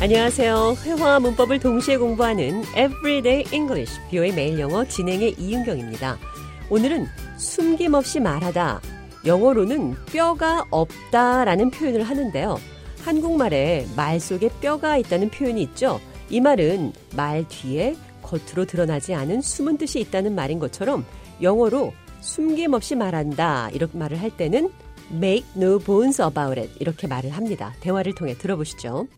안녕하세요. 회화와 문법을 동시에 공부하는 Everyday English, 뷰의 매일 영어 진행의 이윤경입니다. 오늘은 숨김없이 말하다. 영어로는 뼈가 없다 라는 표현을 하는데요. 한국말에 말 속에 뼈가 있다는 표현이 있죠. 이 말은 말 뒤에 겉으로 드러나지 않은 숨은 뜻이 있다는 말인 것처럼 영어로 숨김없이 말한다 이렇게 말을 할 때는 make no bones about it 이렇게 말을 합니다. 대화를 통해 들어보시죠.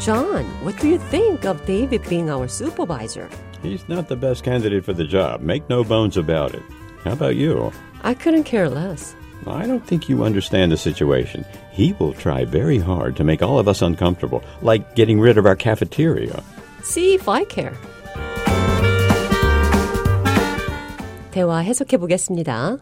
John, what do you think of David being our supervisor? He's not the best candidate for the job. Make no bones about it. How about you? I couldn't care less. I don't think you understand the situation. He will try very hard to make all of us uncomfortable, like getting rid of our cafeteria. See if I care. 대화 해석해 보겠습니다.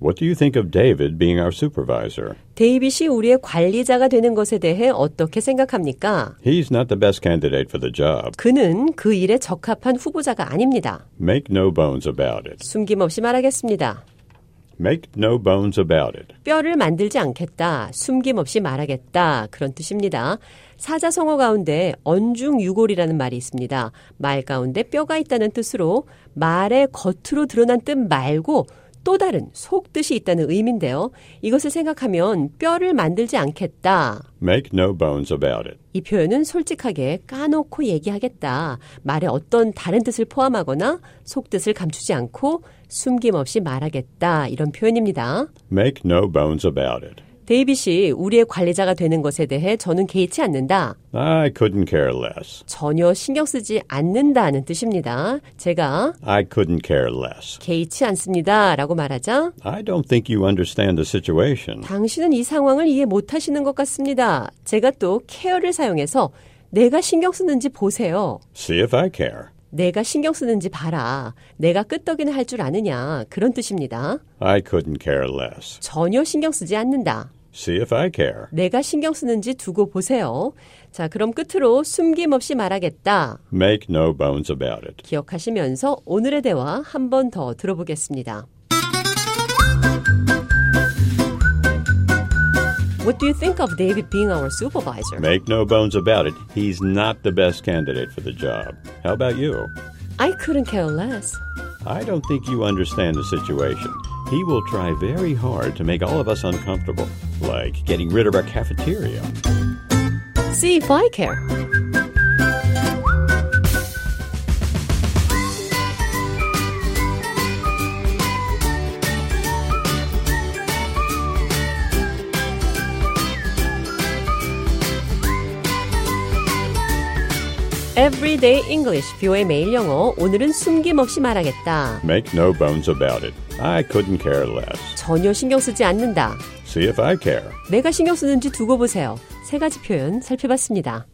What do you think of David being our supervisor? 데이빗이 우리의 관리자가 되는 것에 대해 어떻게 생각합니까? He's not the best candidate for the job. 그는 그 일에 적합한 후보자가 아닙니다. Make no bones about it. 숨김없이 말하겠습니다. Make no bones about it. 뼈를 만들지 않겠다, 숨김없이 말하겠다 그런 뜻입니다. 사자성어 가운데 언중유골이라는 말이 있습니다. 말 가운데 뼈가 있다는 뜻으로 말의 겉으로 드러난 뜻 말고 또 다른 속뜻이 있다는 의미인데요. 이것을 생각하면 뼈를 만들지 않겠다. Make no bones about it. 이 표현은 솔직하게 까놓고 얘기하겠다. 말에 어떤 다른 뜻을 포함하거나 속뜻을 감추지 않고 숨김없이 말하겠다. 이런 표현입니다. Make no bones about it. 데이빗이 우리의 관리자가 되는 것에 대해 저는 개의치 않는다. I couldn't care less. 전혀 신경 쓰지 않는다는 뜻입니다. 제가 I couldn't care less. 개의치 않습니다. 라고 말하자 I don't think you understand the situation. 당신은 이 상황을 이해 못 하시는 것 같습니다. 제가 또 care를 사용해서 내가 신경 쓰는지 보세요. See if I care. 내가 신경 쓰는지 봐라. 내가 끄떡이나 할줄 아느냐. 그런 뜻입니다. I couldn't care less. 전혀 신경 쓰지 않는다. See if I care. 내가 신경 쓰는지 두고 보세요. 자, 그럼 끝으로 숨김없이 말하겠다. Make no bones about it. 기억하시면서 오늘의 대화 한 번 더 들어보겠습니다. What do you think of David being our supervisor? Make no bones about it. He's not the best candidate for the job. How about you? I couldn't care less. I don't think you understand the situation. He will try very hard to make all of us uncomfortable, like getting rid of our cafeteria. See if I care. Everyday English, 뷰의 매일 영어. 오늘은 숨김없이 말하겠다. Make no bones about it. I couldn't care less. 전혀 신경 쓰지 않는다. See if I care. 내가 신경 쓰는지 두고 보세요. 세 가지 표현 살펴봤습니다.